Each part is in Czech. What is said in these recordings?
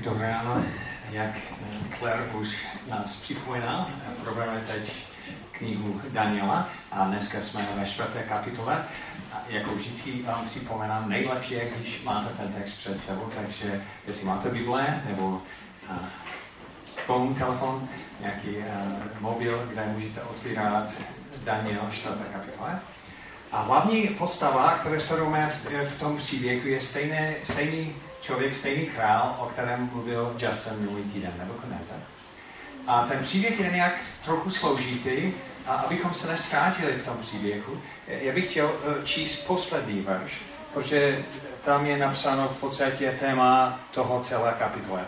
Dobré ráno, jak Claire už nás připomíná, probereme teď knihu Daniela a dneska jsme ve čtvrté kapitole. Jako vždycky vám připomínám, nejlepší je, když máte ten text před sebou, takže jestli máte Bible nebo phone, telefon, nějaký uh, mobil, kde můžete otvírat Daniel 4. kapitole. A hlavní postava, které se v, v tom příběhu, je stejné, stejný člověk, stejný král, o kterém mluvil Justin minulý týden, nebo konec. A ten příběh je nějak trochu složitý, a abychom se nestátili v tom příběhu, já bych chtěl eh, číst poslední verš, protože tam je napsáno v podstatě téma toho celé kapitole.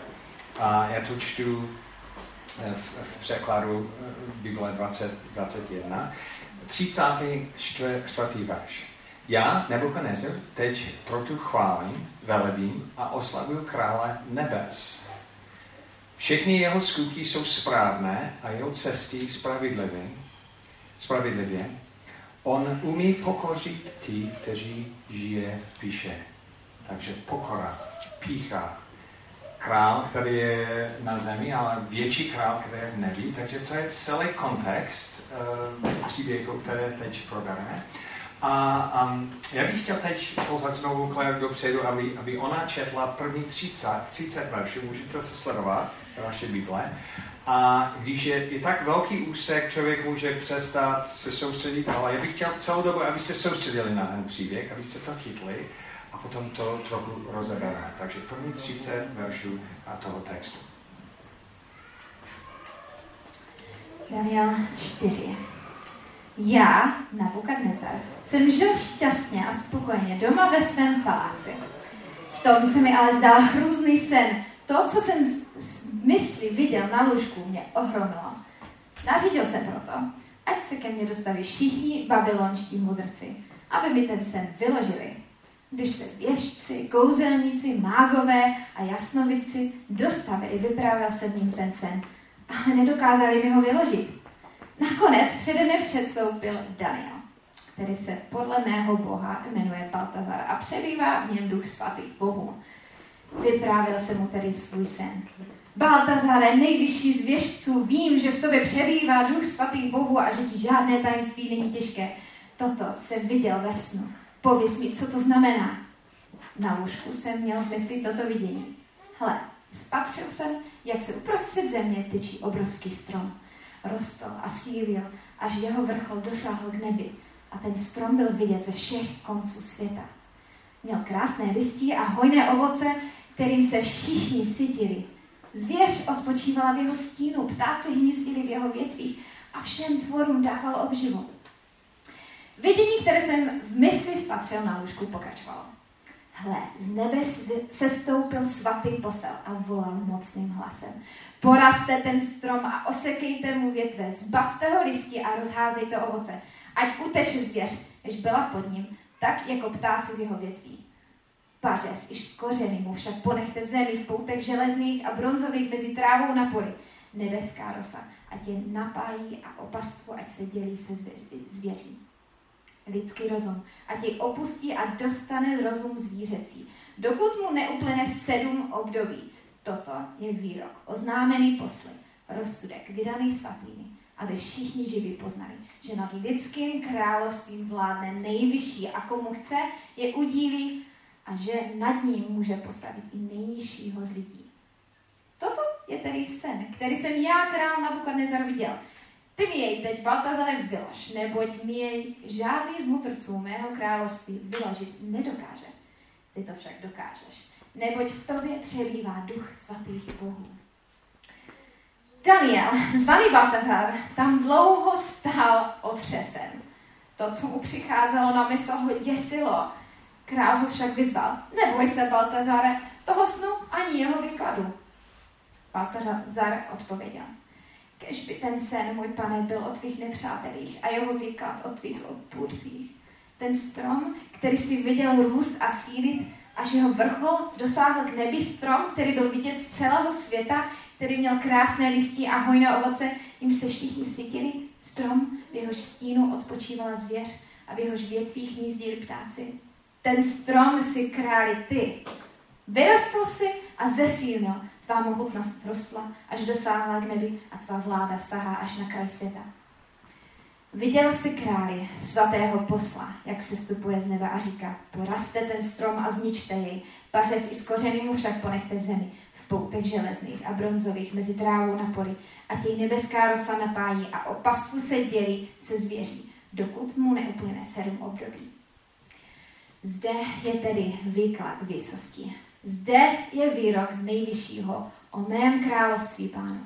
A já tu čtu eh, v, v překladu eh, Bible 20, 21. 34. verš. Já, Nebuchadnezzar, teď proto chválím, velebím a oslavuju krále nebes. Všechny jeho skutky jsou správné a jeho cesty spravedlivé. spravedlivě. On umí pokořit ty, kteří žije v píše. Takže pokora, pícha, král, který je na zemi, ale větší král, který je v nebi. Takže to je celý kontext uh, příběhu, které teď probereme. A um, já bych chtěl teď pozvat znovu Claire dopředu, aby, aby ona četla první 30, 30 veršů, můžete to sledovat ve vaší Bible. A když je, je tak velký úsek, člověk může přestat se soustředit, ale já bych chtěl celou dobu, aby se soustředili na ten příběh, aby se to chytli a potom to trochu rozebereme. Takže první 30 veršů a toho textu. Daniel 4. Já, Nabukadnezar, jsem žil šťastně a spokojeně doma ve svém paláci. V tom se mi ale zdál hrůzný sen. To, co jsem z mysli viděl na lůžku, mě ohromilo. Nařídil jsem proto, ať se ke mně dostaví všichni babylonští mudrci, aby mi ten sen vyložili. Když se věžci, kouzelníci, mágové a jasnovici dostavili, vyprávěl jsem jim ten sen, ale nedokázali mi ho vyložit. Nakonec přede mne předstoupil Daniel, který se podle mého boha jmenuje Baltazar a přebývá v něm duch svatých bohů. Vyprávěl jsem mu tedy svůj sen. Baltazare, nejvyšší z věžců, vím, že v tobě přebývá duch svatých bohů a že ti žádné tajemství není těžké. Toto jsem viděl ve snu. Pověz mi, co to znamená. Na lůžku jsem měl v mysli toto vidění. Hle, spatřil jsem, jak se uprostřed země tyčí obrovský strom rostl a sílil, až jeho vrchol dosáhl k nebi a ten strom byl vidět ze všech konců světa. Měl krásné listí a hojné ovoce, kterým se všichni cítili. Zvěř odpočívala v jeho stínu, ptáci hnízdili v jeho větvích a všem tvorům dával obživu. Vidění, které jsem v mysli spatřil na lůžku, pokračovalo. Hle, z nebe se stoupil svatý posel a volal mocným hlasem. Porazte ten strom a osekejte mu větve, zbavte ho listí a rozházejte ovoce, ať uteče zvěř, než byla pod ním, tak jako ptáci z jeho větví. Pařez iž z kořeny mu však ponechte v zemi v poutech železných a bronzových mezi trávou na poli. Nebeská rosa, ať je napájí a opastvu, ať se dělí se zvěří. Lidský rozum, ať jej opustí a dostane rozum zvířecí, dokud mu neuplyne sedm období Toto je výrok, oznámený posly, rozsudek, vydaný svatými, aby všichni živí poznali, že nad lidským královstvím vládne nejvyšší a komu chce, je udílí a že nad ním může postavit i nejnižšího z lidí. Toto je tedy sen, který jsem já, král Nabukadnezar, viděl. Ty mi jej teď, Baltazare, vylož, neboť mi jej žádný z mutrců mého království vyložit nedokáže. Ty to však dokážeš neboť v tobě přebývá duch svatých bohů. Daniel, zvaný Baltazar, tam dlouho stál otřesen. To, co mu přicházelo na mysl, ho děsilo. Král ho však vyzval. Neboj se, Baltazare, toho snu ani jeho výkladu. Baltazar odpověděl. Kež by ten sen, můj pane, byl o tvých nepřátelích a jeho výklad o tvých odpůrcích. Ten strom, který si viděl růst a sílit, až jeho vrchol dosáhl k nebi strom, který byl vidět z celého světa, který měl krásné listí a hojné ovoce, jim se všichni sytili. Strom, v jehož stínu odpočívala zvěř a v jehož větvích hnízdili ptáci. Ten strom si králi ty. Vyrostl si a zesílnil. Tvá mohutnost rostla, až dosáhla k nebi a tvá vláda sahá až na kraj světa. Viděl si králi svatého posla, jak se stupuje z nebe a říká, poraste ten strom a zničte jej, pařez i z mu však ponechte v zemi, v poutech železných a bronzových mezi trávou na poli, a těj nebeská rosa napájí a o pastvu se dělí se zvěří, dokud mu neuplyne sedm období. Zde je tedy výklad výsosti. Zde je výrok nejvyššího o mém království pánu.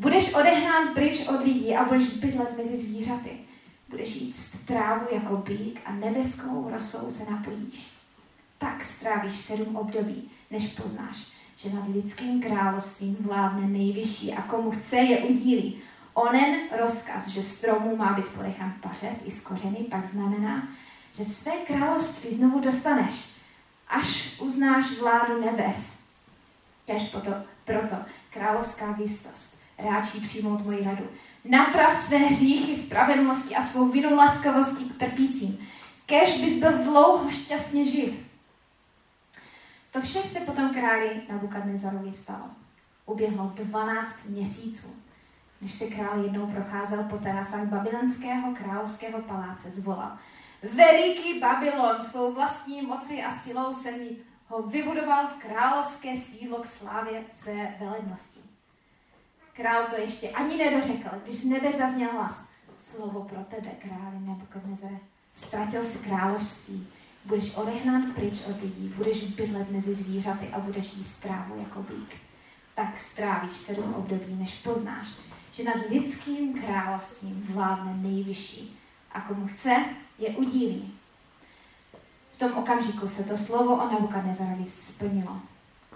Budeš odehnán pryč od lidí a budeš bydlet mezi zvířaty. Budeš jíst trávu jako bík a nebeskou rosou se napojíš. Tak strávíš sedm období, než poznáš, že nad lidským královstvím vládne nejvyšší a komu chce je udílí. Onen rozkaz, že stromu má být ponechán pařez i z kořeny, pak znamená, že své království znovu dostaneš, až uznáš vládu nebes. Proto, proto královská výstost ráčí přijmout moji radu. Naprav své hříchy spravedlnosti a svou vinu laskavostí k trpícím. Kež bys byl dlouho šťastně živ. To vše se potom králi Nabukadnezarovi stalo. Uběhlo 12 měsíců, když se král jednou procházel po terasách babylonského královského paláce, zvolal. Veliký Babylon svou vlastní moci a silou se mi ho vybudoval v královské sídlo k slávě své velednosti. Král to ještě ani nedořekl, když z nebe zazněl hlas. Slovo pro tebe, králi Nebukadnezare. Ztratil si království, budeš odehnán pryč od lidí, budeš bydlet mezi zvířaty a budeš jíst trávu jako bík. Tak strávíš sedm období, než poznáš, že nad lidským královstvím vládne nejvyšší a komu chce, je udílí. V tom okamžiku se to slovo o Nabukadnezarovi splnilo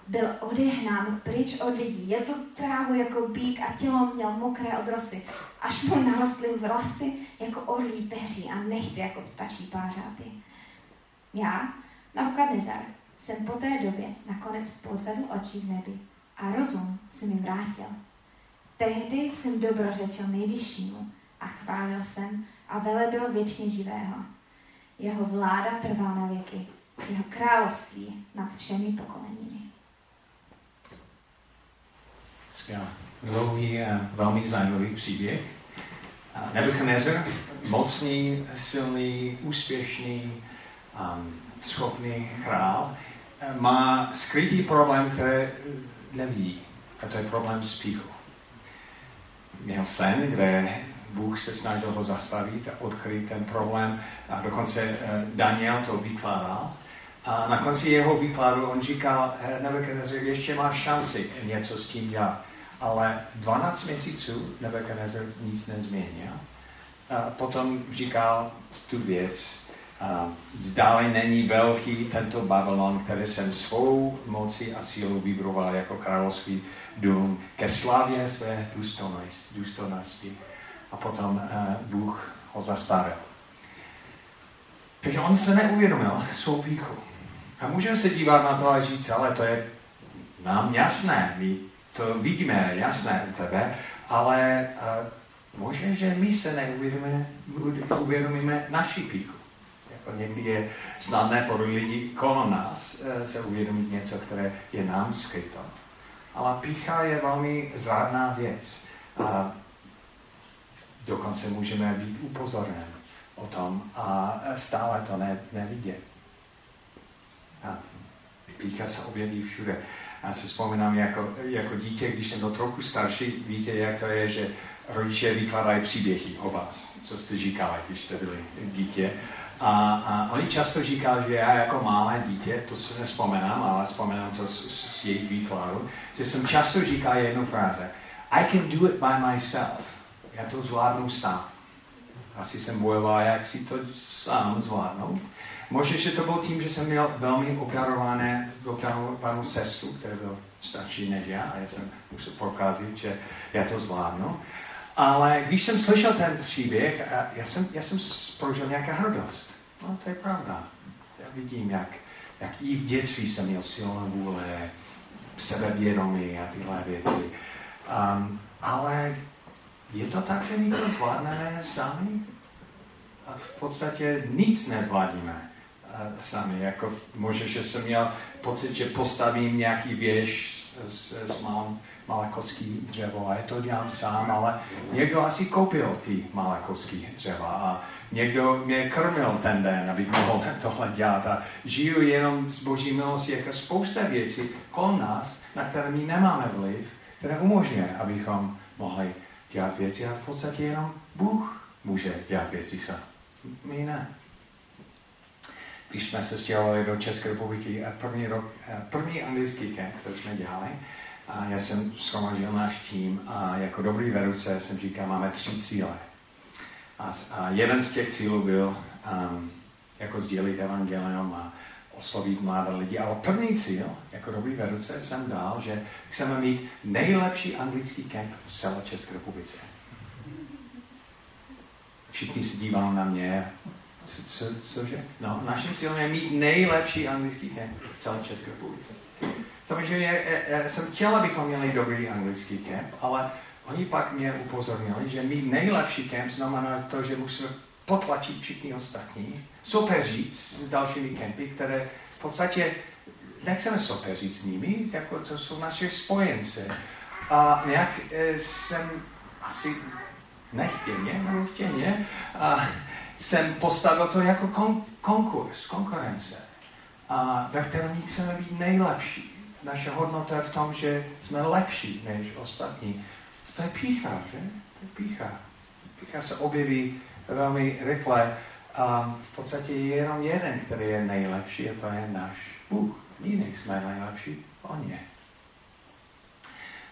byl odehnán pryč od lidí. Jedl trávu jako bík a tělo měl mokré od rosy, až mu narostly vlasy jako orlí peří a nechty jako ptačí pářáty. Já, Nabukadnezar, jsem po té době nakonec pozvedl oči v nebi a rozum se mi vrátil. Tehdy jsem dobrořečil nejvyššímu a chválil jsem a velebil věčně živého. Jeho vláda trvá na věky, jeho království nad všemi pokoleními. Dlouhý a velmi zajímavý příběh. Nebuchadnezzar, mocný, silný, úspěšný, um, schopný král, má skrytý problém, který nevidí. A to je problém s píchou. Měl sen, kde Bůh se snažil ho zastavit a odkryt ten problém. A dokonce eh, Daniel to vykládal. A na konci jeho výkladu on říkal, Nebuchadnezzar, ještě máš šanci něco s tím dělat. Ale 12 měsíců Nebuchadnezzar nic nezměnil. A potom říkal tu věc, a zdále není velký tento Babylon, který jsem svou moci a sílu vybroval jako královský dům ke slavě své důstojnosti. A potom uh, Bůh ho zastavil. Takže on se neuvědomil svou píchu. A můžeme se dívat na to a říct, ale to je nám jasné, my to vidíme, jasné u tebe, ale uh, možná, že my se neuvědomíme, uvědomíme naši píchu. Jako někdy je snadné pro lidi kolem nás uh, se uvědomit něco, které je nám skryto. Ale pícha je velmi zrádná věc. A dokonce můžeme být upozorněni o tom a stále to ne, nevidět. A pícha se objeví všude. Já si vzpomínám jako, jako dítě, když jsem byl trochu starší, víte, jak to je, že rodiče vykládají příběhy o vás, co jste říkali, když jste byli dítě. A, a oni často říkali, že já jako malé dítě, to se nespomínám, ale vzpomínám to z, z jejich výkladu, že jsem často říkal jednu fráze. I can do it by myself. Já to zvládnu sám. Asi jsem bojoval, jak si to sám zvládnout. Možná, že to byl tím, že jsem měl velmi obdarované, obdarovanou sestru, která byl starší než já a já jsem musel prokázat, že já to zvládnu. Ale když jsem slyšel ten příběh, já jsem, já jsem prožil nějaká hrdost. No, to je pravda. Já vidím, jak, jak i v dětství jsem měl silnou vůle, sebevědomí a tyhle věci. Um, ale je to tak, že my to zvládneme sami? A v podstatě nic nezvládneme sami. Jako možná, že jsem měl pocit, že postavím nějaký věž z, z mal, malakovský dřevo a já to dělám sám, ale někdo asi koupil ty malakovský dřeva a někdo mě krmil ten den, abych mohl tohle dělat a žiju jenom z boží milosti jako spousta věcí kolem nás, na které my nemáme vliv, které umožňuje, abychom mohli dělat věci a v podstatě jenom Bůh může dělat věci sám. My ne. Když jsme se stěhovali do České republiky, první, rok, první anglický kemp, který jsme dělali, a já jsem shromadil náš tým a jako dobrý vedoucí jsem říkal, máme tři cíle. A, a jeden z těch cílů byl um, jako sdělit evangelium a oslovit mladé lidi. Ale první cíl, jako dobrý vedoucí, jsem dal, že chceme mít nejlepší anglický kemp v celé České republice. Všichni se dívali na mě. Co, co, cože? No, naším cílem je mít nejlepší anglický kemp v celé České republice. Samozřejmě já jsem chtěl, abychom měli dobrý anglický kemp, ale oni pak mě upozornili, že mít nejlepší kemp znamená to, že musíme potlačit všichni ostatní, soupeřit s dalšími kempy, které v podstatě nechceme soupeřit s nimi, jako to jsou naše spojence. A nějak e, jsem asi nechtěně, nebo chtěně, a jsem postavil to jako kon, konkurs, konkurence, a ve kterém chceme být nejlepší. Naše hodnota je v tom, že jsme lepší než ostatní. To je pícha, že? To je pícha. Pícha se objeví velmi rychle. A v podstatě je jenom jeden, který je nejlepší, a to je náš Bůh. My nejsme nejlepší, On je.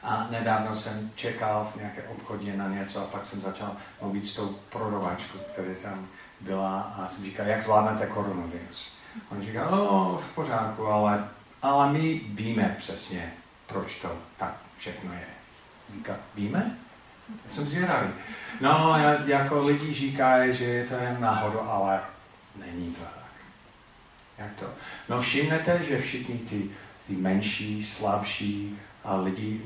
A nedávno jsem čekal v nějaké obchodě na něco a pak jsem začal mluvit s tou prodavačkou, která tam byla a jsem říkal, jak zvládnete koronavirus. On říkal, no v pořádku, ale, ale my víme přesně, proč to tak všechno je. Říká, víme? Já jsem zvědavý. No, jako lidi říkají, že je to jen náhodou, ale není to tak. Jak to? No všimnete, že všichni ty, ty menší, slabší a lidi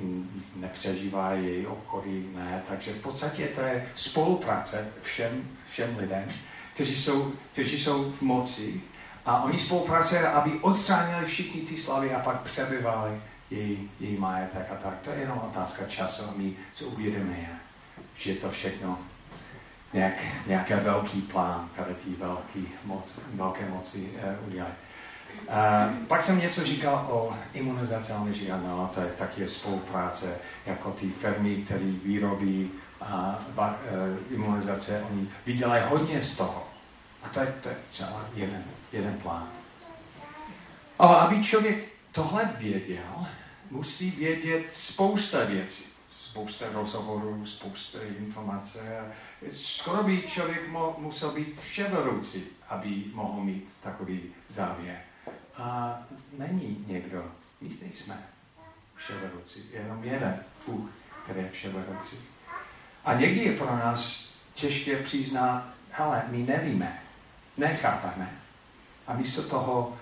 nepřežívají její okolí, ne. Takže v podstatě to je spolupráce všem, všem lidem, kteří jsou, kteří jsou v moci a oni spolupracují, aby odstránili všichni ty slavy a pak přebyvali její, její majetek a tak. To je jenom otázka času a my si uvědomíme, že je to všechno nějak, nějaký velký plán, který ty velké moci uh, udělají. Pak jsem něco říkal o imunizaci, ale říkal, no, to je taky spolupráce, jako ty firmy, které výrobí a uh, uh, imunizace, oni vydělají hodně z toho. A to je, to je celý jeden, jeden plán. Ale aby člověk tohle věděl, musí vědět spousta věcí. Spousta rozhovorů, spousta informací. Skoro by člověk mo, musel být vševedoucí, aby mohl mít takový závěr. A není někdo, my nejsme vševedoucí, jenom jeden Bůh, který je vševedoucí. A někdy je pro nás těžké přiznat, hele, my nevíme, nechápeme. A místo toho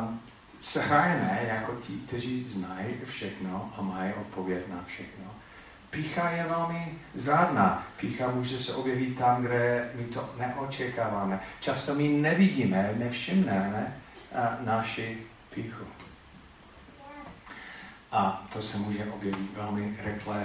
um, se hrajeme jako ti, kteří znají všechno a mají odpověď na všechno. Pícha je velmi zrádná. Pícha může se objevit tam, kde my to neočekáváme. Často my nevidíme, nevšimneme naši píchu. A to se může objevit velmi rychle.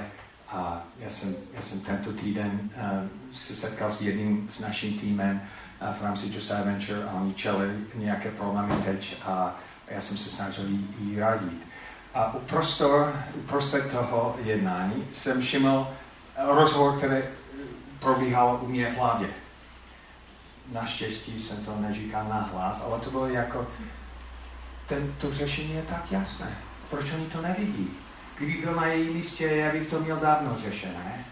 A já jsem, já jsem tento týden uh, se setkal s jedním s naším týmem uh, v rámci Josiah Venture a oni čeli nějaké problémy teď a já jsem se snažil jí, radit. A uprostřed toho jednání jsem všiml rozhovor, který probíhal u mě v hlavě. Naštěstí jsem to neříkal na hlas, ale to bylo jako, ten, to řešení je tak jasné. Proč oni to nevidí? Kdyby byl na jejím místě, já bych to měl dávno řešené.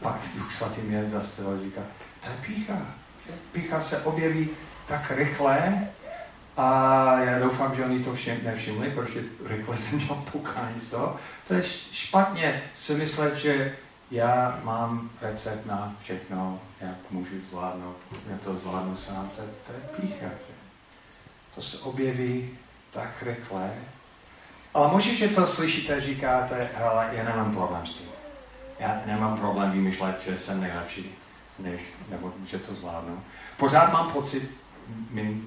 Pak Duch Svatý mě zastavil říká, to je pícha. Pícha se objeví tak rychle, a já doufám, že oni to všem nevšimli, protože rychle jsem měl pukání z toho. To je špatně si myslet, že já mám recept na všechno, jak můžu zvládnout, já to zvládnu sám, to, to je pícha. Že? To se objeví tak rychle. Ale možná, že to slyšíte říkáte, hele, já nemám problém s tím. Já nemám problém vymýšlet, že jsem nejlepší, než, nebo že to zvládnu. Pořád mám pocit min,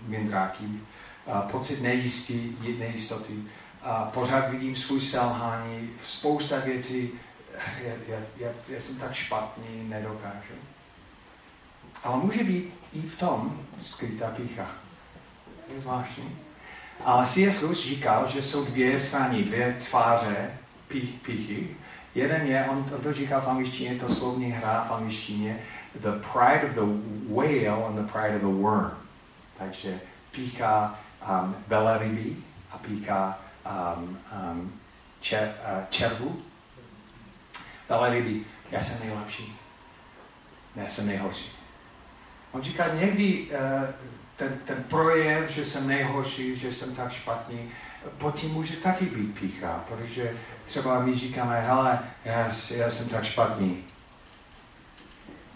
pocit nejistý, nejistoty. a pořád vidím svůj selhání, spousta věcí, já, já, já, já jsem tak špatný, nedokážu. Ale může být i v tom skrytá pícha. Je zvláštní. A C.S. Lewis říkal, že jsou dvě strany, dvě tváře pích, píchy. Jeden je, on to, říká v angličtině, to slovní hra v angličtině, the pride of the whale and the pride of the worm. Takže pícha um, velryby a pícha um, um, čer, uh, červu. Velryby, já jsem nejlepší. Já jsem nejhorší. On říká, někdy uh, ten, ten projev, že jsem nejhorší, že jsem tak špatný, pod tím může taky být pícha, protože třeba my říkáme, hele, já, já jsem tak špatný.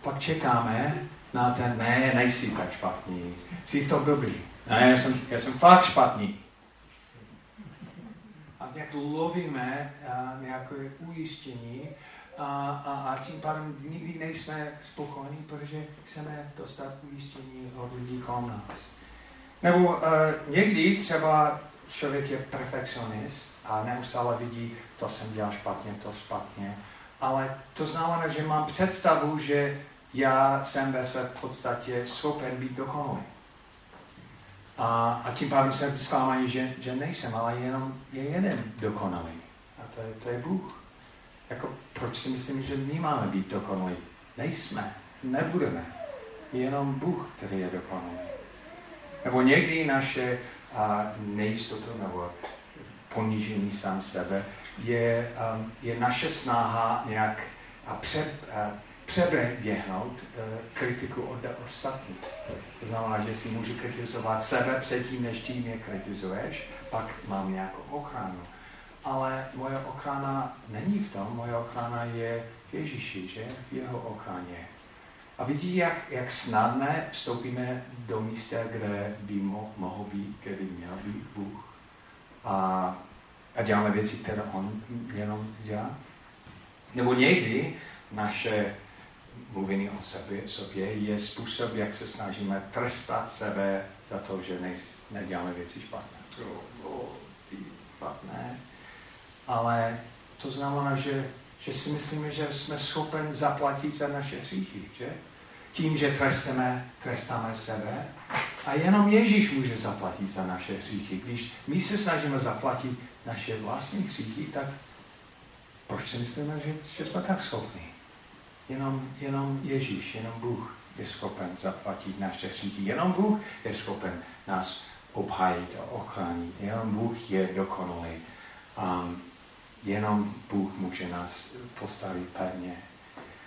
Pak čekáme na ten, ne, nejsi tak špatný, jsi to dobrý. Ne, já jsem, já jsem fakt špatný. A nějak lovíme uh, nějaké ujištění a, a, a tím pádem nikdy nejsme spokojení, protože chceme dostat ujištění od lidí kolem nás. Nebo uh, někdy třeba člověk je perfekcionist a neustále vidí, to jsem dělal špatně, to špatně, ale to znamená, že mám představu, že já jsem ve své podstatě schopen být dokonalý. A, a tím pádem jsem zklamaný, že, že nejsem, ale jenom je jeden dokonalý. A to je, to je Bůh. Jako, proč si myslím, že my máme být dokonalí? Nejsme, nebudeme. Jenom Bůh, který je dokonalý. Nebo někdy naše a, nejistotu nebo ponížení sám sebe je, um, je naše snaha nějak a pře, a, přeběhnout uh, kritiku od ostatních. To znamená, že si můžu kritizovat sebe předtím, než tím mě kritizuješ, pak mám nějakou ochranu ale moje ochrana není v tom, moje ochrana je v Ježíši, že? V jeho ochraně. A vidí, jak, jak snadné vstoupíme do místa, kde by mo, mohl být, kde by měl být Bůh. A, a děláme věci, které on jenom dělá. Nebo někdy naše mluvení o sobě, sobě je způsob, jak se snažíme trestat sebe za to, že ne, neděláme věci špatné. Oh, oh, špatné ale to znamená, že, že si myslíme, že jsme schopni zaplatit za naše hříchy, že? Tím, že trestáme, trestáme sebe. A jenom Ježíš může zaplatit za naše hříchy. Když my se snažíme zaplatit naše vlastní hříchy, tak proč si myslíme, že, že jsme tak schopni? Jenom, jenom Ježíš, jenom Bůh je schopen zaplatit naše hříchy. Jenom Bůh je schopen nás obhájit a ochránit. Jenom Bůh je dokonalý. Um, Jenom Bůh může nás postavit pevně.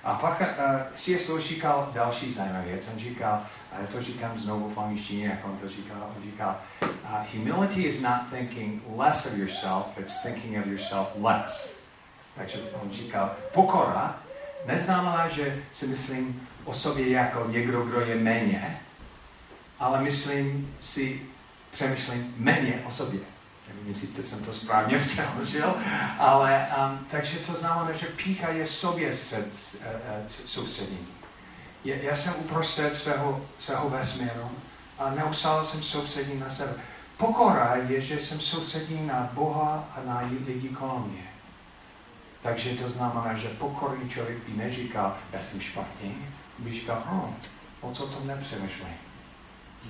A pak uh, C.S. Lewis říkal další zajímavá věc. On říkal, a já to říkám znovu v angličtině, jak on to říkal, on říkal, uh, humility is not thinking less of yourself, it's thinking of yourself less. Takže on říkal, pokora neznamená, že si myslím o sobě jako někdo, kdo je méně, ale myslím si, přemýšlím méně o sobě nevím, jestli jsem to správně přeložil, ale um, takže to znamená, že pícha je sobě uh, uh, soustředění. Je, já jsem uprostřed svého, svého vesmíru a neustále jsem soustředěný na sebe. Pokora je, že jsem soustředěný na Boha a na lidi kolem mě. Takže to znamená, že pokorný člověk by neříkal, já jsem špatný, by říkal, oh, o co to nepřemýšlej.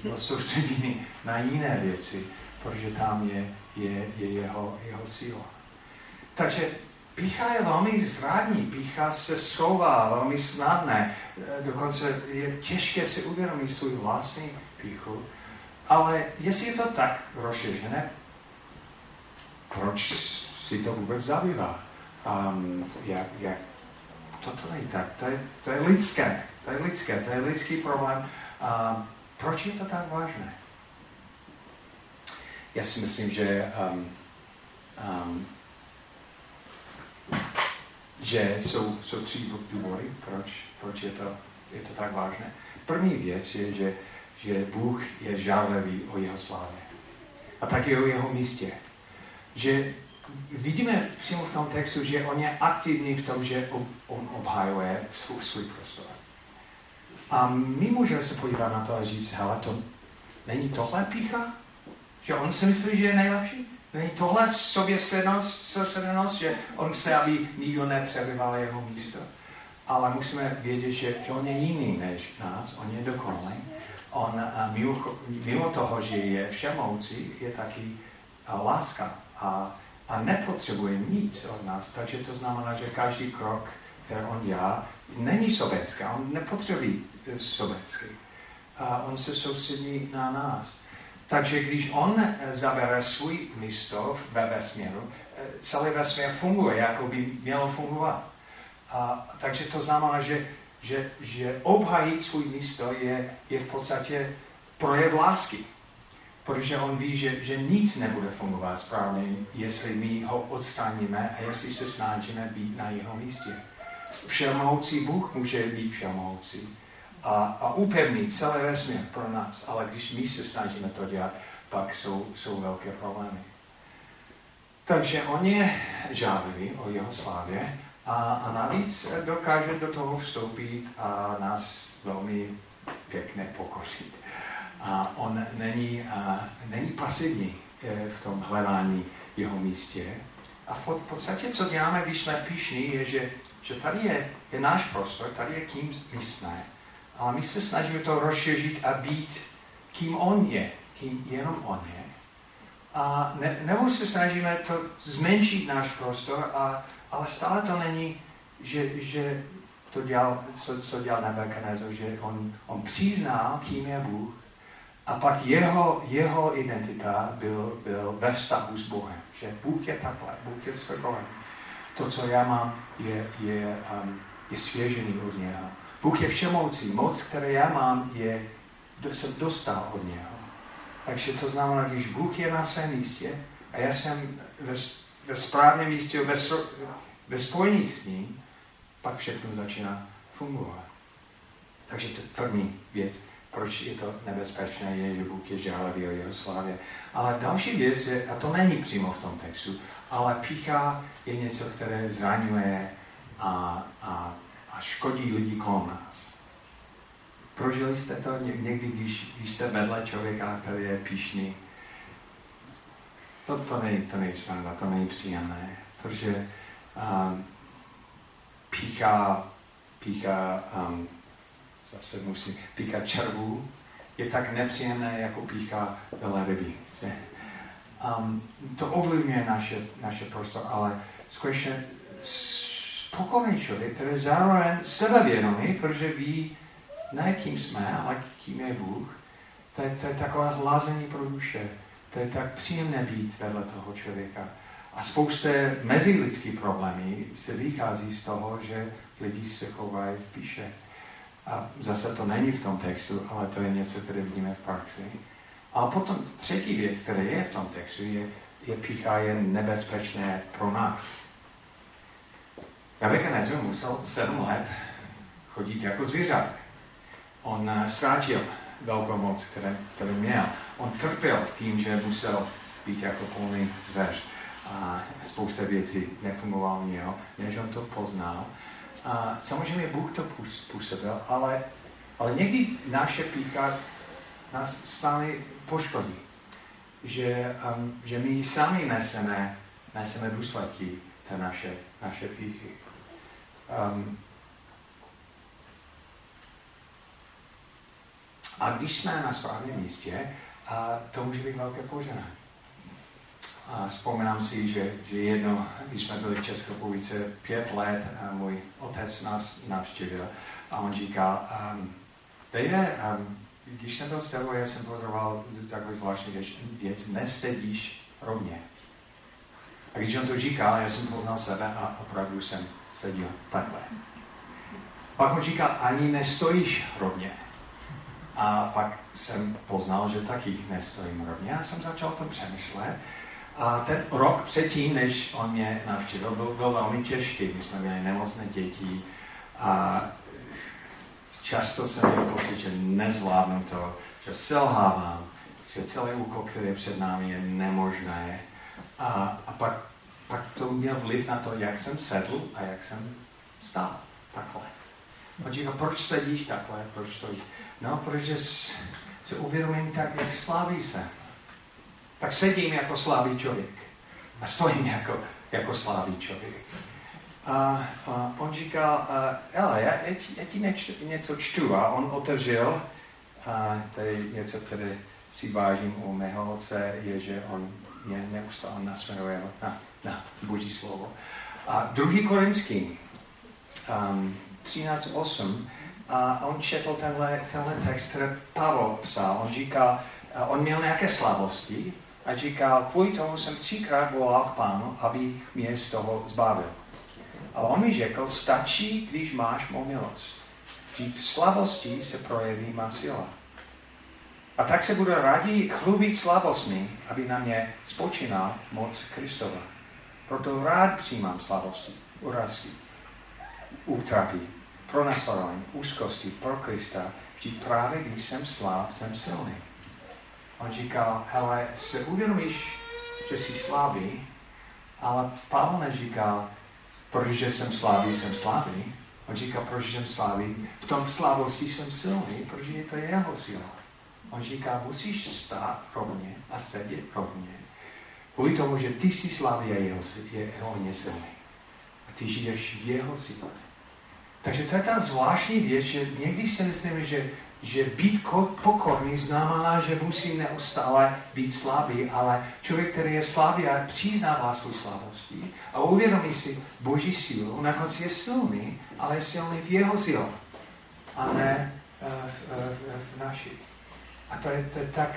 Byl soustředěný na jiné věci protože tam je, je, je jeho, jeho síla. Takže pícha je velmi zrádní, pícha se schová velmi snadné, dokonce je těžké si uvědomit svůj vlastní píchu, ale jestli je to tak rozšířené, proč si to vůbec zabývá? Um, jak, jak, to, to není tak, to je, to je lidské, to je lidské, to je lidský problém. Um, proč je to tak vážné? Já si myslím, že, um, um, že jsou, jsou tři důvody, proč, proč je, to, je to tak vážné. První věc je, že, že Bůh je žárlivý o jeho slávě. A taky o jeho místě. Že vidíme přímo v tom textu, že on je aktivní v tom, že on obhajuje svůj, svůj prostor. A my můžeme se podívat na to a říct, hele, to není tohle pícha? Že on si myslí, že je nejlepší? Není tohle soběsednost, že on chce, aby nikdo nepřebyval jeho místo. Ale musíme vědět, že, že on je jiný než nás, on je dokonalý. On mimo, mimo toho, že je všemoucí, je taky láska a, a nepotřebuje nic od nás. Takže to znamená, že každý krok, který on dělá, není sobecký, on nepotřebuje sobecký. A on se soustředí na nás. Takže když on zabere svůj místo ve vesmíru, celý vesmír funguje, jako by mělo fungovat. A, takže to znamená, že, že, že obhajit svůj místo je, je v podstatě projev lásky. Protože on ví, že, že nic nebude fungovat správně, jestli my ho odstraníme a jestli se snažíme být na jeho místě. Všemohoucí Bůh může být všemohoucí a, a upevnit celý vesmír pro nás, ale když my se snažíme to dělat, pak jsou, jsou velké problémy. Takže on je žádlivý o jeho slávě a, a navíc dokáže do toho vstoupit a nás velmi pěkně pokořit. A on není, a, není pasivní e, v tom hledání jeho místě. A v podstatě, co děláme, když jsme pišní, je, že, že tady je, je náš prostor, tady je kým my jsme. Ale my se snažíme to rozšířit a být, kým on je, kým jenom on je. A ne, nebo se snažíme to zmenšit náš prostor, a, ale stále to není, že, že to dělal, co, co dělal Nebuchadnezzar, že on, on přiznal, kým je Bůh, a pak jeho, jeho identita byl, byl ve vztahu s Bohem. Že Bůh je takhle, Bůh je svrchovaný. To, co já mám, je, je, um, je svěžený od něho. Bůh je všemoucí. Moc, které já mám, je, jsem dostal od něho. Takže to znamená, když Bůh je na svém místě a já jsem ve, ve správném místě, ve, ve spojení s ním, pak všechno začíná fungovat. Takže to je první věc, proč je to nebezpečné, je, že Bůh je žádlivý o jeho slávě. Ale další věc je, a to není přímo v tom textu, ale pícha je něco, které zraňuje a, a a škodí lidi kolem nás. Prožili jste to někdy, když, když jste vedle člověka, který je píšný? To, to není, to sranda, to není příjemné, protože um, pícha, pícha um, zase musím, pícha červů je tak nepříjemné jako pícha velryby. Um, to ovlivňuje naše, naše prostor, ale skutečně spokojený člověk, který je zároveň sebevědomý, protože ví, ne kým jsme, ale kým je Bůh, to je, to je takové hlazení pro duše. To je tak příjemné být vedle toho člověka. A spousta mezilidských problémů se vychází z toho, že lidi se chovají v píše. A zase to není v tom textu, ale to je něco, které vidíme v praxi. A potom třetí věc, která je v tom textu, je, je pícha je nebezpečné pro nás. Nebuchadnezzar musel sedm let chodit jako zvířat. On eh, ztrátil velkou moc, které, kterou měl. On trpěl tím, že musel být jako polný zvěř. A spousta věcí nefungovalo něho, než on to poznal. A samozřejmě Bůh to působil, ale, ale někdy naše pícha nás sami poškodí. Že, um, že my sami neseme, neseme důsledky té naše, naše píchy. Um, a když jsme na správném místě, a to může být velké poženání. A vzpomínám si, že, že jedno, když jsme byli v České republice pět let, a můj otec nás navštívil a on říkal, um, Dejde, um, když jsem byl s tebou, já jsem pozoroval takový zvláštní věc, nesedíš rovně. A když on to říkal, já jsem poznal sebe a opravdu jsem seděl takhle. Pak on říkal, ani nestojíš rovně. A pak jsem poznal, že taky nestojím rovně. Já jsem začal o tom přemýšlet. A ten rok předtím, než on mě navštívil, byl, byl velmi těžký. My jsme měli nemocné děti a často jsem měl pocit, že nezvládnu to, že selhávám, že celý úkol, který je před námi, je nemožné. A, a pak pak to měl vliv na to, jak jsem sedl a jak jsem stál. Takhle. On říká, proč sedíš takhle, proč stojíš? No, protože se uvědomím tak, jak slaví se. tak sedím jako slabý člověk a stojím jako, jako slabý člověk. A, a on říkal, hele, já, já, ti, já ti neč, něco čtu a on otevřel, a to je něco, které si vážím u mého otce, je, že on mě neustále nasměruje na, na Boží slovo. A druhý Korinský, um, 13.8, a on četl tenhle, tenhle text, který Pavel psal. On říkal, on měl nějaké slabosti a říkal, kvůli tomu jsem třikrát volal k pánu, aby mě z toho zbavil. A on mi řekl, stačí, když máš mou milost. Vždyť v slavosti se projeví má sila. A tak se budu rádi chlubit slavostmi, aby na mě spočínal moc Kristova. Proto rád přijímám slavosti, urazky, útrapy, pronásledování, úzkosti pro Krista, vždyť právě když jsem slab, jsem silný. On říkal, hele, se uvědomíš, že jsi slabý, ale Pavel neříkal, protože jsem slabý, jsem slabý. On říká, protože jsem slabý, v tom slabosti jsem silný, protože je to jeho síla. On říká, musíš stát rovně a sedět rovně. Kvůli tomu, že ty jsi slabý a jeho, jeho silný. A ty žiješ v jeho síle. Takže to je ta zvláštní věc, že někdy si myslím, že, že být pokorný znamená, že musí neustále být slabý, ale člověk, který je slabý a přiznává svou slabosti a uvědomí si Boží sílu, na konci je silný, ale je silný v jeho síle a ne uh, v, v, v naší. A to je, to je, tak,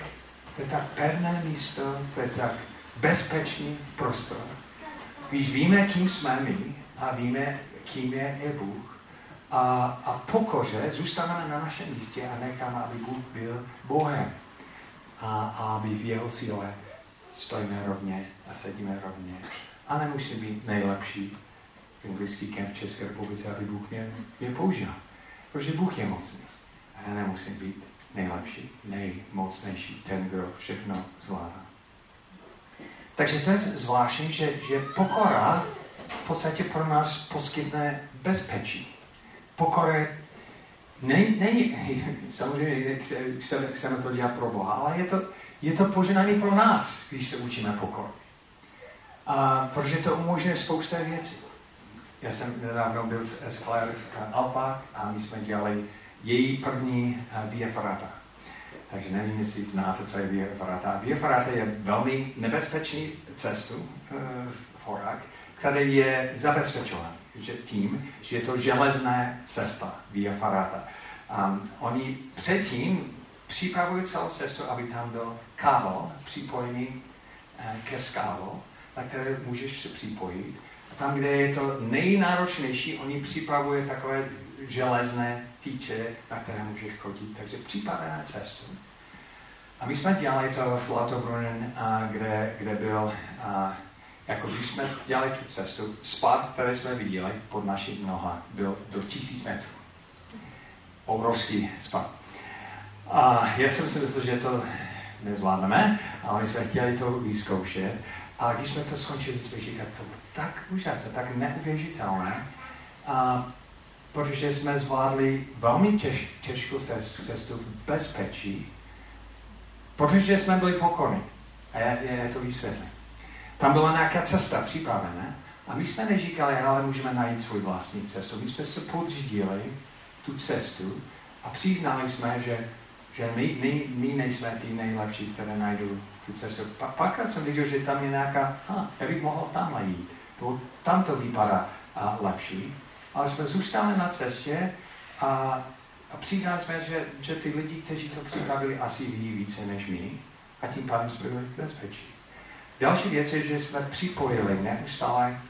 to je tak pevné místo, to je tak bezpečný prostor. Když víme, kým jsme my a víme, kým je, je Bůh, a, a pokoře zůstaneme na našem místě a necháme, aby Bůh byl Bohem. A, a aby v jeho síle stojíme rovně a sedíme rovně. A nemusí být nejlepší anglický kemp v České republice, aby Bůh mě, mě použil. Protože Bůh je mocný. A já nemusím být nejlepší, nejmocnější, ten, kdo všechno zvládá. Takže to je zvláštní, že, že pokora v podstatě pro nás poskytne bezpečí. Pokora není, samozřejmě chceme, chceme to dělat pro Boha, ale je to, je to poženání pro nás, když se učíme pokoru. A protože to umožňuje spousta věcí. Já jsem nedávno byl s Claire v Alpách a my jsme dělali její první eh, Via. Takže nevím, jestli znáte, co je Via Ferrata. Via Ferrata je velmi nebezpečný cestu v horách, který je zabezpečován že tím, že je to železná cesta Via Ferrata. Um, oni předtím připravují celou cestu, aby tam byl kábel připojený uh, ke skálu, na které můžeš se připojit. A tam, kde je to nejnáročnější, oni připravují takové železné týče, na které můžeš chodit. Takže připravená cestu. A my jsme dělali to v Lauterbrunnen, kde, kde byl, a, jako když jsme dělali tu cestu, spad, který jsme viděli pod naší noha, byl do tisíc metrů. Obrovský spad. A já jsem si myslel, že to nezvládneme, ale my jsme chtěli to vyzkoušet. A když jsme to skončili, jsme říkali, to tak úžasné, tak neuvěřitelné. A protože jsme zvládli velmi těž, těžkou cestu v bezpečí, protože jsme byli pokorní. A já, já to vysvětlím. Tam byla nějaká cesta připravená a my jsme neříkali, ale můžeme najít svůj vlastní cestu. My jsme se podřídili tu cestu a přiznali jsme, že, že my, my, my nejsme ty nejlepší, které najdou tu cestu. Pa, pak jsem viděl, že tam je nějaká, ha, já bych mohl tam jít. Tam to vypadá a, lepší ale jsme zůstali na cestě a, a přiznali jsme, že, že ty lidi, kteří to připravili, asi ví více než my a tím pádem jsme byli v bezpečí. Další věc je, že jsme připojili neustále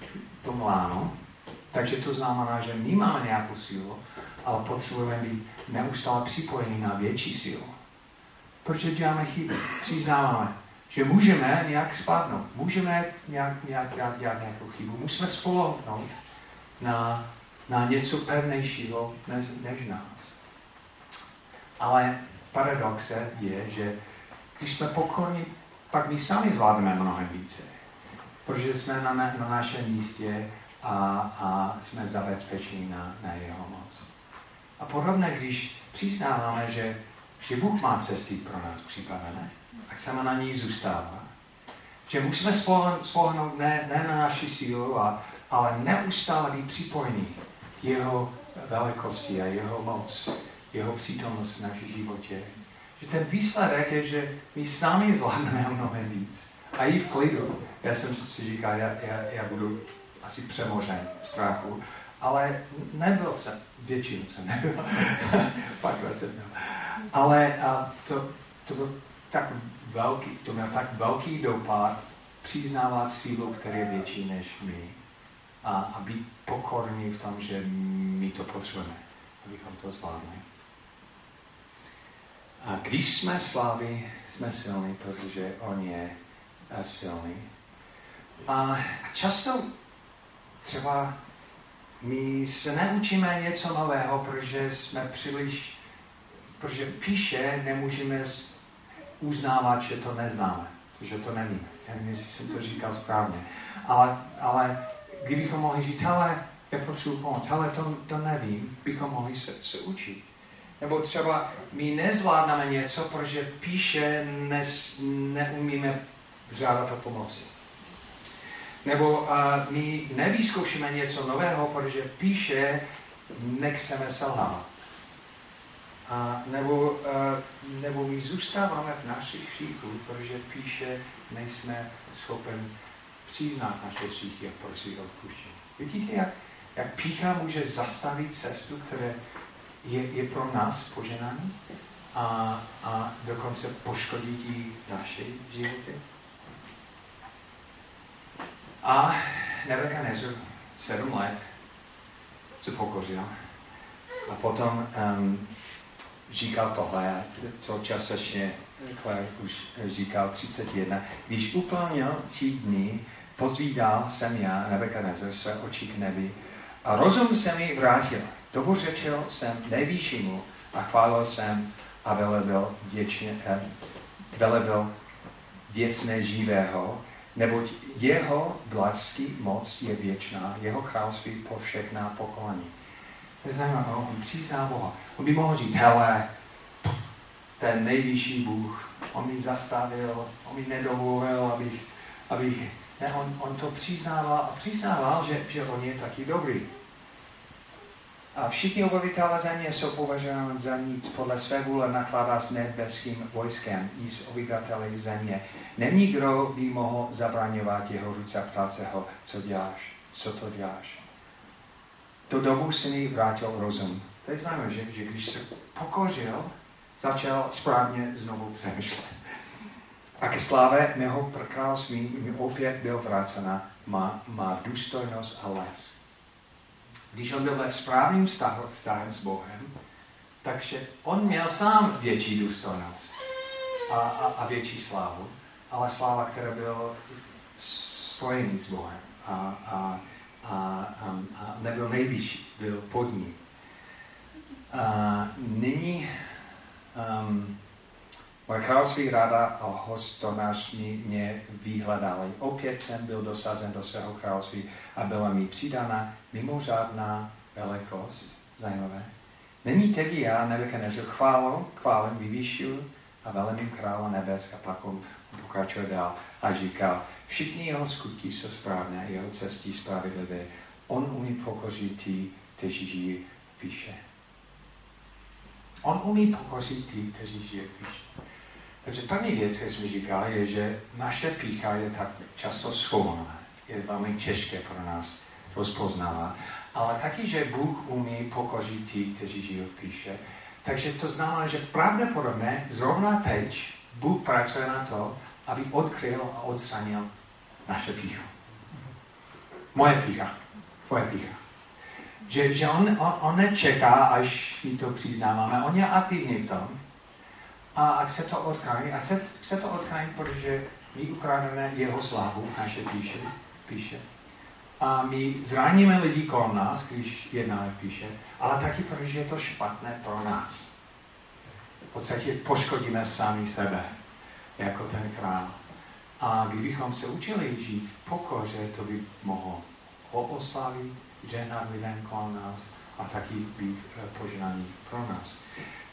k tomu lánu, takže to znamená, že my máme nějakou sílu, ale potřebujeme být neustále připojení na větší sílu. Protože děláme chyby, přiznáváme, že můžeme nějak spadnout, můžeme nějak, nějak, nějak dělat nějakou chybu, musíme spolehnout na, na něco pevnějšího než, než nás. Ale paradox je, že když jsme pokorní, pak my sami zvládneme mnohem více. Protože jsme na, na našem místě a, a jsme zabezpečení na, na jeho moc. A podobně, když přiznáváme, že, že Bůh má cesty pro nás připravené, a chceme na ní zůstávat, že musíme spolehnout ne, ne na naši sílu, a, ale neustále být připojení k jeho velikosti a jeho moc, jeho přítomnost v naší životě. Že ten výsledek je, že my sami zvládneme mnohem víc. A i v klidu. Já jsem si říkal, já, já, já budu asi přemožen strachu, ale nebyl jsem, většinu jsem nebyl, pak jsem byl. Ale a to, to byl tak velký, to měl tak velký dopad přiznávat sílu, která je větší než my a, a být pokorný v tom, že my to potřebujeme, abychom to zvládli. A když jsme slaví, jsme silní, protože On je eh, silný. A často třeba my se neučíme něco nového, protože jsme příliš, protože píše nemůžeme uznávat, že to neznáme, že to nevíme. Nevím, jestli jsem to říkal správně. Ale, ale kdybychom mohli říct, hele, já potřebuji pomoc, hele, to, to nevím, bychom mohli se, se učit. Nebo třeba my nezvládneme něco, protože píše nes, neumíme žádat o pomoci. Nebo uh, my nevyzkoušíme něco nového, protože píše nechceme selhávat. A nebo, uh, nebo my zůstáváme v našich hříchů, protože píše nejsme schopen přiznat naše hříchy a prosit odpuštění. Vidíte, jak, jak pícha může zastavit cestu, která je, je pro nás poženání a, a dokonce poškodit i naše životy. A Nebuchadnezzar sedm let se pokořil a potom um, říkal tohle, co částečně Claire už říkal 31. Když uplnil ti dny, pozvídal jsem já, Nebuchadnezzar, své oči k nebi a rozum se mi vrátil. Dobořečil jsem nejvýšímu a chválil jsem a velebil, věčně, eh, velebil věcné živého, neboť jeho vlastní moc je věčná, jeho království po všechná pokolení. To je zajímavé, on přizná Boha. On by mohl říct, hele, ten nejvyšší Bůh, on mi zastavil, on mi nedovolil, abych, abych ne, on, on to přiznával a přiznával, že, že on je taky dobrý. A všichni obyvatelé země jsou považováni za nic podle své vůle nakládá s nebeským vojskem i s obyvateli země. Není kdo by mohl zabraňovat jeho ruce a ptát se ho, co děláš, co to děláš. Do dobu mi vrátil rozum. To je znamená, že, že když se pokořil, začal správně znovu přemýšlet. A ke slávě mého království mi opět byl vrácena má, má důstojnost a les když on byl ve správným vztahu, vztahem s Bohem, takže on měl sám větší důstojnost a, a, a větší slávu, ale sláva, která byla spojený s Bohem a, a, a, a, a nebyl nejvyšší, byl pod ním. A nyní um, Moje království rada a hostonář mě vyhledali. Opět jsem byl dosazen do svého království a byla mi přidána mimořádná velikost. Zajímavé. Není tedy já, Nebuchadnezzar, chválu, chválem vyvýšil a velemím krála nebes a pak on pokračuje dál a říkal, všichni jeho skutky jsou správné, jeho cesty spravedlivé. On umí pokořit ty, kteří žijí píše. On umí pokořit ty, kteří žijí píše. Takže první věc, kterou mi říkal, je, že naše pícha je tak často schovaná. Je velmi těžké pro nás rozpoznávat. Ale taky, že Bůh umí pokořit ty, kteří žijí v píše. Takže to znamená, že pravděpodobně zrovna teď Bůh pracuje na to, aby odkryl a odstranil naše píchu. Moje pícha. Tvoje pícha. Že, že on, on, on nečeká, až mi to přiznáváme. On je aktivní v tom. A ak se to odkrání, a chce to odkránit, protože my ukrademe jeho slávu, naše píše, píše. A my zraníme lidi kolem nás, když jednáme píše, ale taky protože je to špatné pro nás. V podstatě poškodíme sami sebe, jako ten král. A kdybychom se učili žít v pokoře, to by mohlo oslavit, žehnat lidem kolem nás a taky být poženaný pro nás.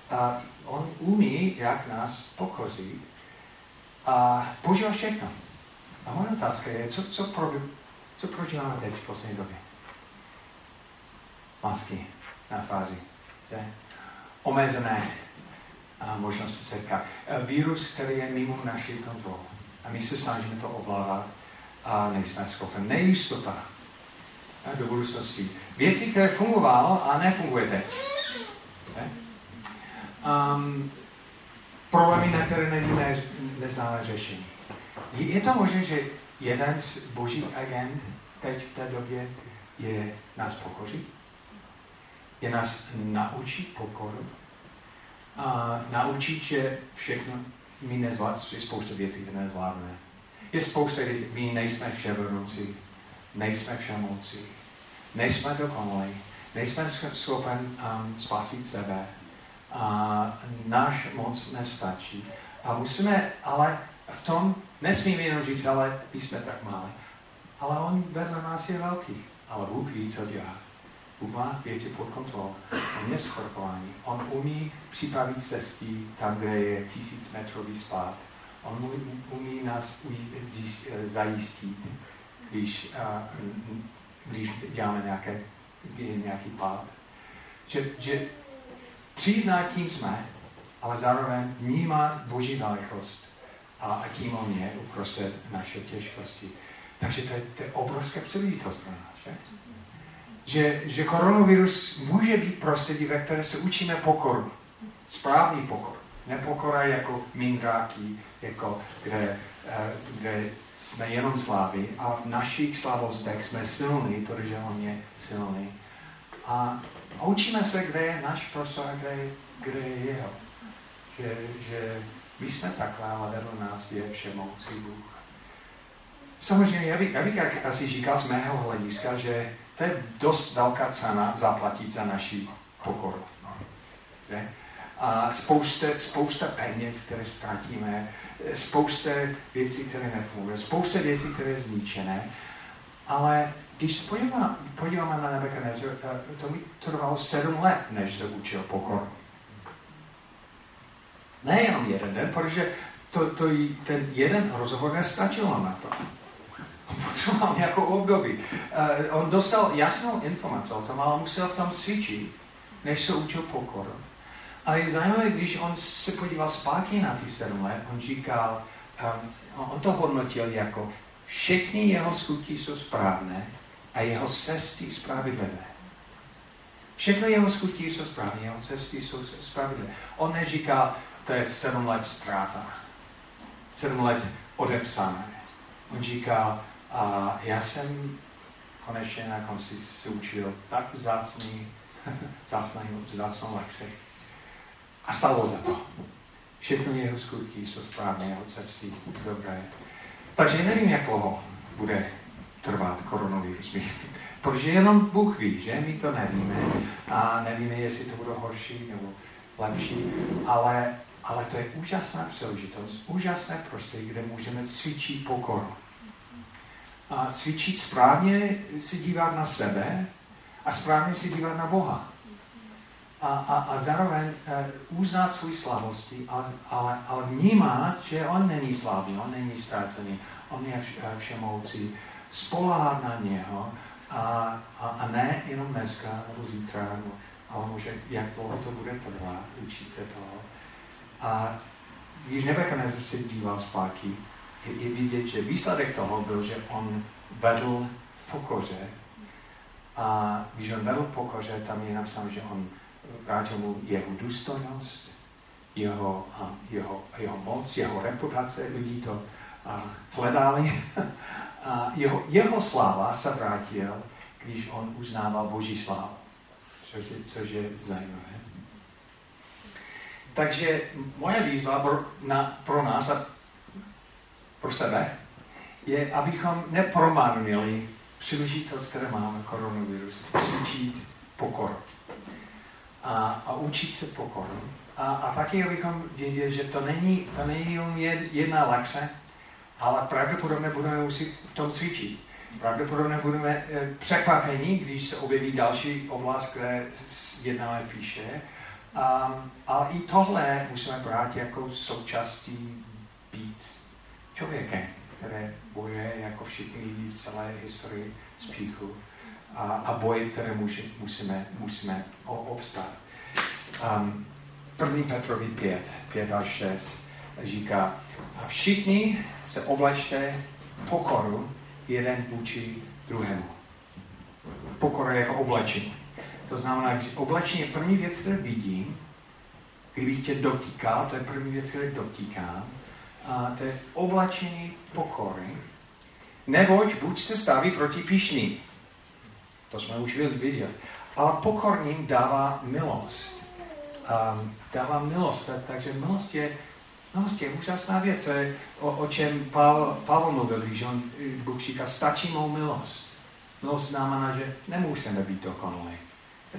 A on umí, jak nás pokoří. A používá všechno. A moje otázka je, co, co, pro, co prožíváme teď v poslední době? Masky na tváři. Že? Omezené a možnosti setkat. Vírus, který je mimo naši kontrolu. A my se snažíme to ovládat a nejsme schopni. Nejistota do budoucnosti. Věci, které fungovaly a nefunguje teď. Um, problémy, na které nevíme, neznáme řešení. Je to možné, že jeden z božích agent teď v té době je nás pokořit? Je nás naučit pokoru? A naučit, že všechno my nezvládne, je spousta věcí, které nezvládne. Je spousta věcí, my nejsme vševedoucí, nejsme všemocí, nejsme dokonalí, nejsme schopen um, spasit sebe, a náš moc nestačí. A musíme, ale v tom nesmíme jenom říct, ale my jsme tak malí. Ale on vedle nás je velký. Ale Bůh ví, co dělá. Bůh má věci pod kontrolou. On je skorpování. On umí připravit cesty tam, kde je tisíc metrový spát. On umí, umí nás zajistit, když, když děláme nějaké, nějaký pád. Že, že přizná, kým jsme, ale zároveň vnímá Boží velikost a, a kým on je uprostřed naše těžkosti. Takže to je, to je obrovská příležitost pro nás, že? Že, že koronavirus může být prostředí, ve které se učíme pokoru. Správný pokor. Nepokora jako mindráky, jako kde, eh, kde jsme jenom slávy a v našich slavostech jsme silní, protože on je silný. A učíme se, kde je náš prostor a kde, kde je jeho. Že, že my jsme takhle, ale vedle nás je všemocí Bůh. Samozřejmě, já bych, já bych jak asi říkal z mého hlediska, že to je dost velká cena zaplatit za naši pokoru. Že? A spousta, spousta peněz, které ztratíme, spousta věcí, které nefungují, spousta věcí, které je zničené, ale když se podíváme, podíváme na Nebuchadnezzar, to mi trvalo sedm let, než se učil pokor. Nejenom jeden den, protože to, to, ten jeden rozhovor nestačilo na to. Potřeboval nějakou období. Uh, on dostal jasnou informaci o tom, ale musel v tom cvičit, než se učil pokor. Ale je zajímavé, když on se podíval zpátky na ty sedm let, on říkal, um, on to hodnotil jako všechny jeho skutky jsou správné, a jeho cesty spravedlivé. Všechno jeho skutky jsou správné, jeho cesty jsou spravedlivé. On neříká, to je sedm let ztráta, sedm let odepsané. On říká, a já jsem konečně na konci se učil tak vzácný, vzácnou, vzácnou lekci. A stalo za to. Všechno jeho skutky jsou správné, jeho cesty dobré. Takže nevím, jak dlouho bude trvat koronavirus. Protože jenom Bůh ví, že? My to nevíme. A nevíme, jestli to bude horší nebo lepší. Ale, ale to je úžasná příležitost, úžasné prostředí, kde můžeme cvičit pokoru. A cvičit správně si dívat na sebe a správně si dívat na Boha. A, a, a zároveň uh, uznat svůj slavosti, ale, ale, ale vnímat, že on není slavný, on není ztracený, on je všemoucí spoláhat na něho a, a, a ne jenom dneska nebo zítra, nebo, ale může, jak dlouho to bude trvat, učit se toho. A když Nebuchadnezzar se díval zpátky, je, je vidět, že výsledek toho byl, že on vedl v pokoře a když on vedl v pokoře, tam je napsáno, že on vrátil mu jeho důstojnost, jeho, jeho, jeho moc, jeho reputace, lidi to a, hledali a jeho, jeho sláva se vrátil, když on uznával Boží slávu, což je, což je zajímavé. Takže moje výzva pro, na, pro nás a pro sebe je, abychom nepromarnili příležitost, které máme koronavirus, cvičit pokoru a, a učit se pokoru. A, a taky, abychom věděli, že to není, to není jen jedna lekce, ale pravděpodobně budeme muset v tom cvičit. Pravděpodobně budeme eh, překvapení, když se objeví další oblast, kde jednáme píše. Um, ale i tohle musíme brát jako součástí být člověkem, který bojuje jako všichni v celé historii spíchu a, a boje, které může, musíme, musíme obstát. Um, první Petrovi 5, 5 až 6 říká, a všichni se oblečte pokoru jeden vůči druhému. Pokora jako oblečení. To znamená, že oblečení je první věc, kterou vidím, kdybych tě dotýkal, to je první věc, kterou dotýkám, a to je oblečení pokory, neboť buď se staví proti píšní. To jsme už viděli. Ale pokorným dává milost. Um, dává milost, takže milost je, milost je úžasná věc, o, o čem Pavel, Pavel mluvil, když on, Bůh říká, stačí mou milost. Milost znamená, že nemusíme být dokonalí.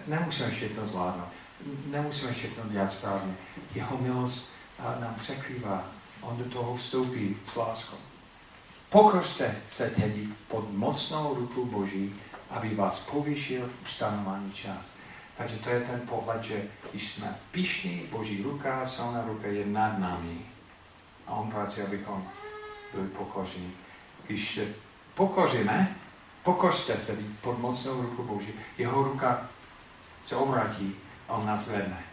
Nemusíme všechno zvládnout. Nemusíme všechno dělat správně. Jeho milost nám překrývá. On do toho vstoupí s láskou. Pokořte se tedy pod mocnou ruku Boží, aby vás povýšil v ustanování čas. Takže to je ten pohled, že když jsme pišní, Boží ruka, silná ruka je nad námi. A on pracuje, abychom byli pokoření. Když se pokoříme, pokořte se pod mocnou ruku Boží. Jeho ruka se obratí a on nás vedne.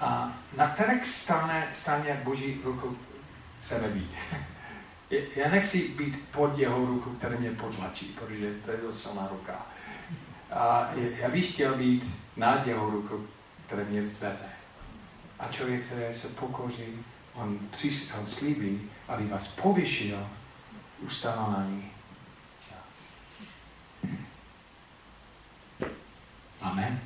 A na které straně, straně Boží ruku chceme být? Já nechci být pod jeho ruku, který mě potlačí, protože to je docela ruka. A já bych chtěl být nad jeho ruku, který mě zvede. A člověk, který se pokoří, on, přís, on slíbí, aby vás povyšil ustanovení. Amen.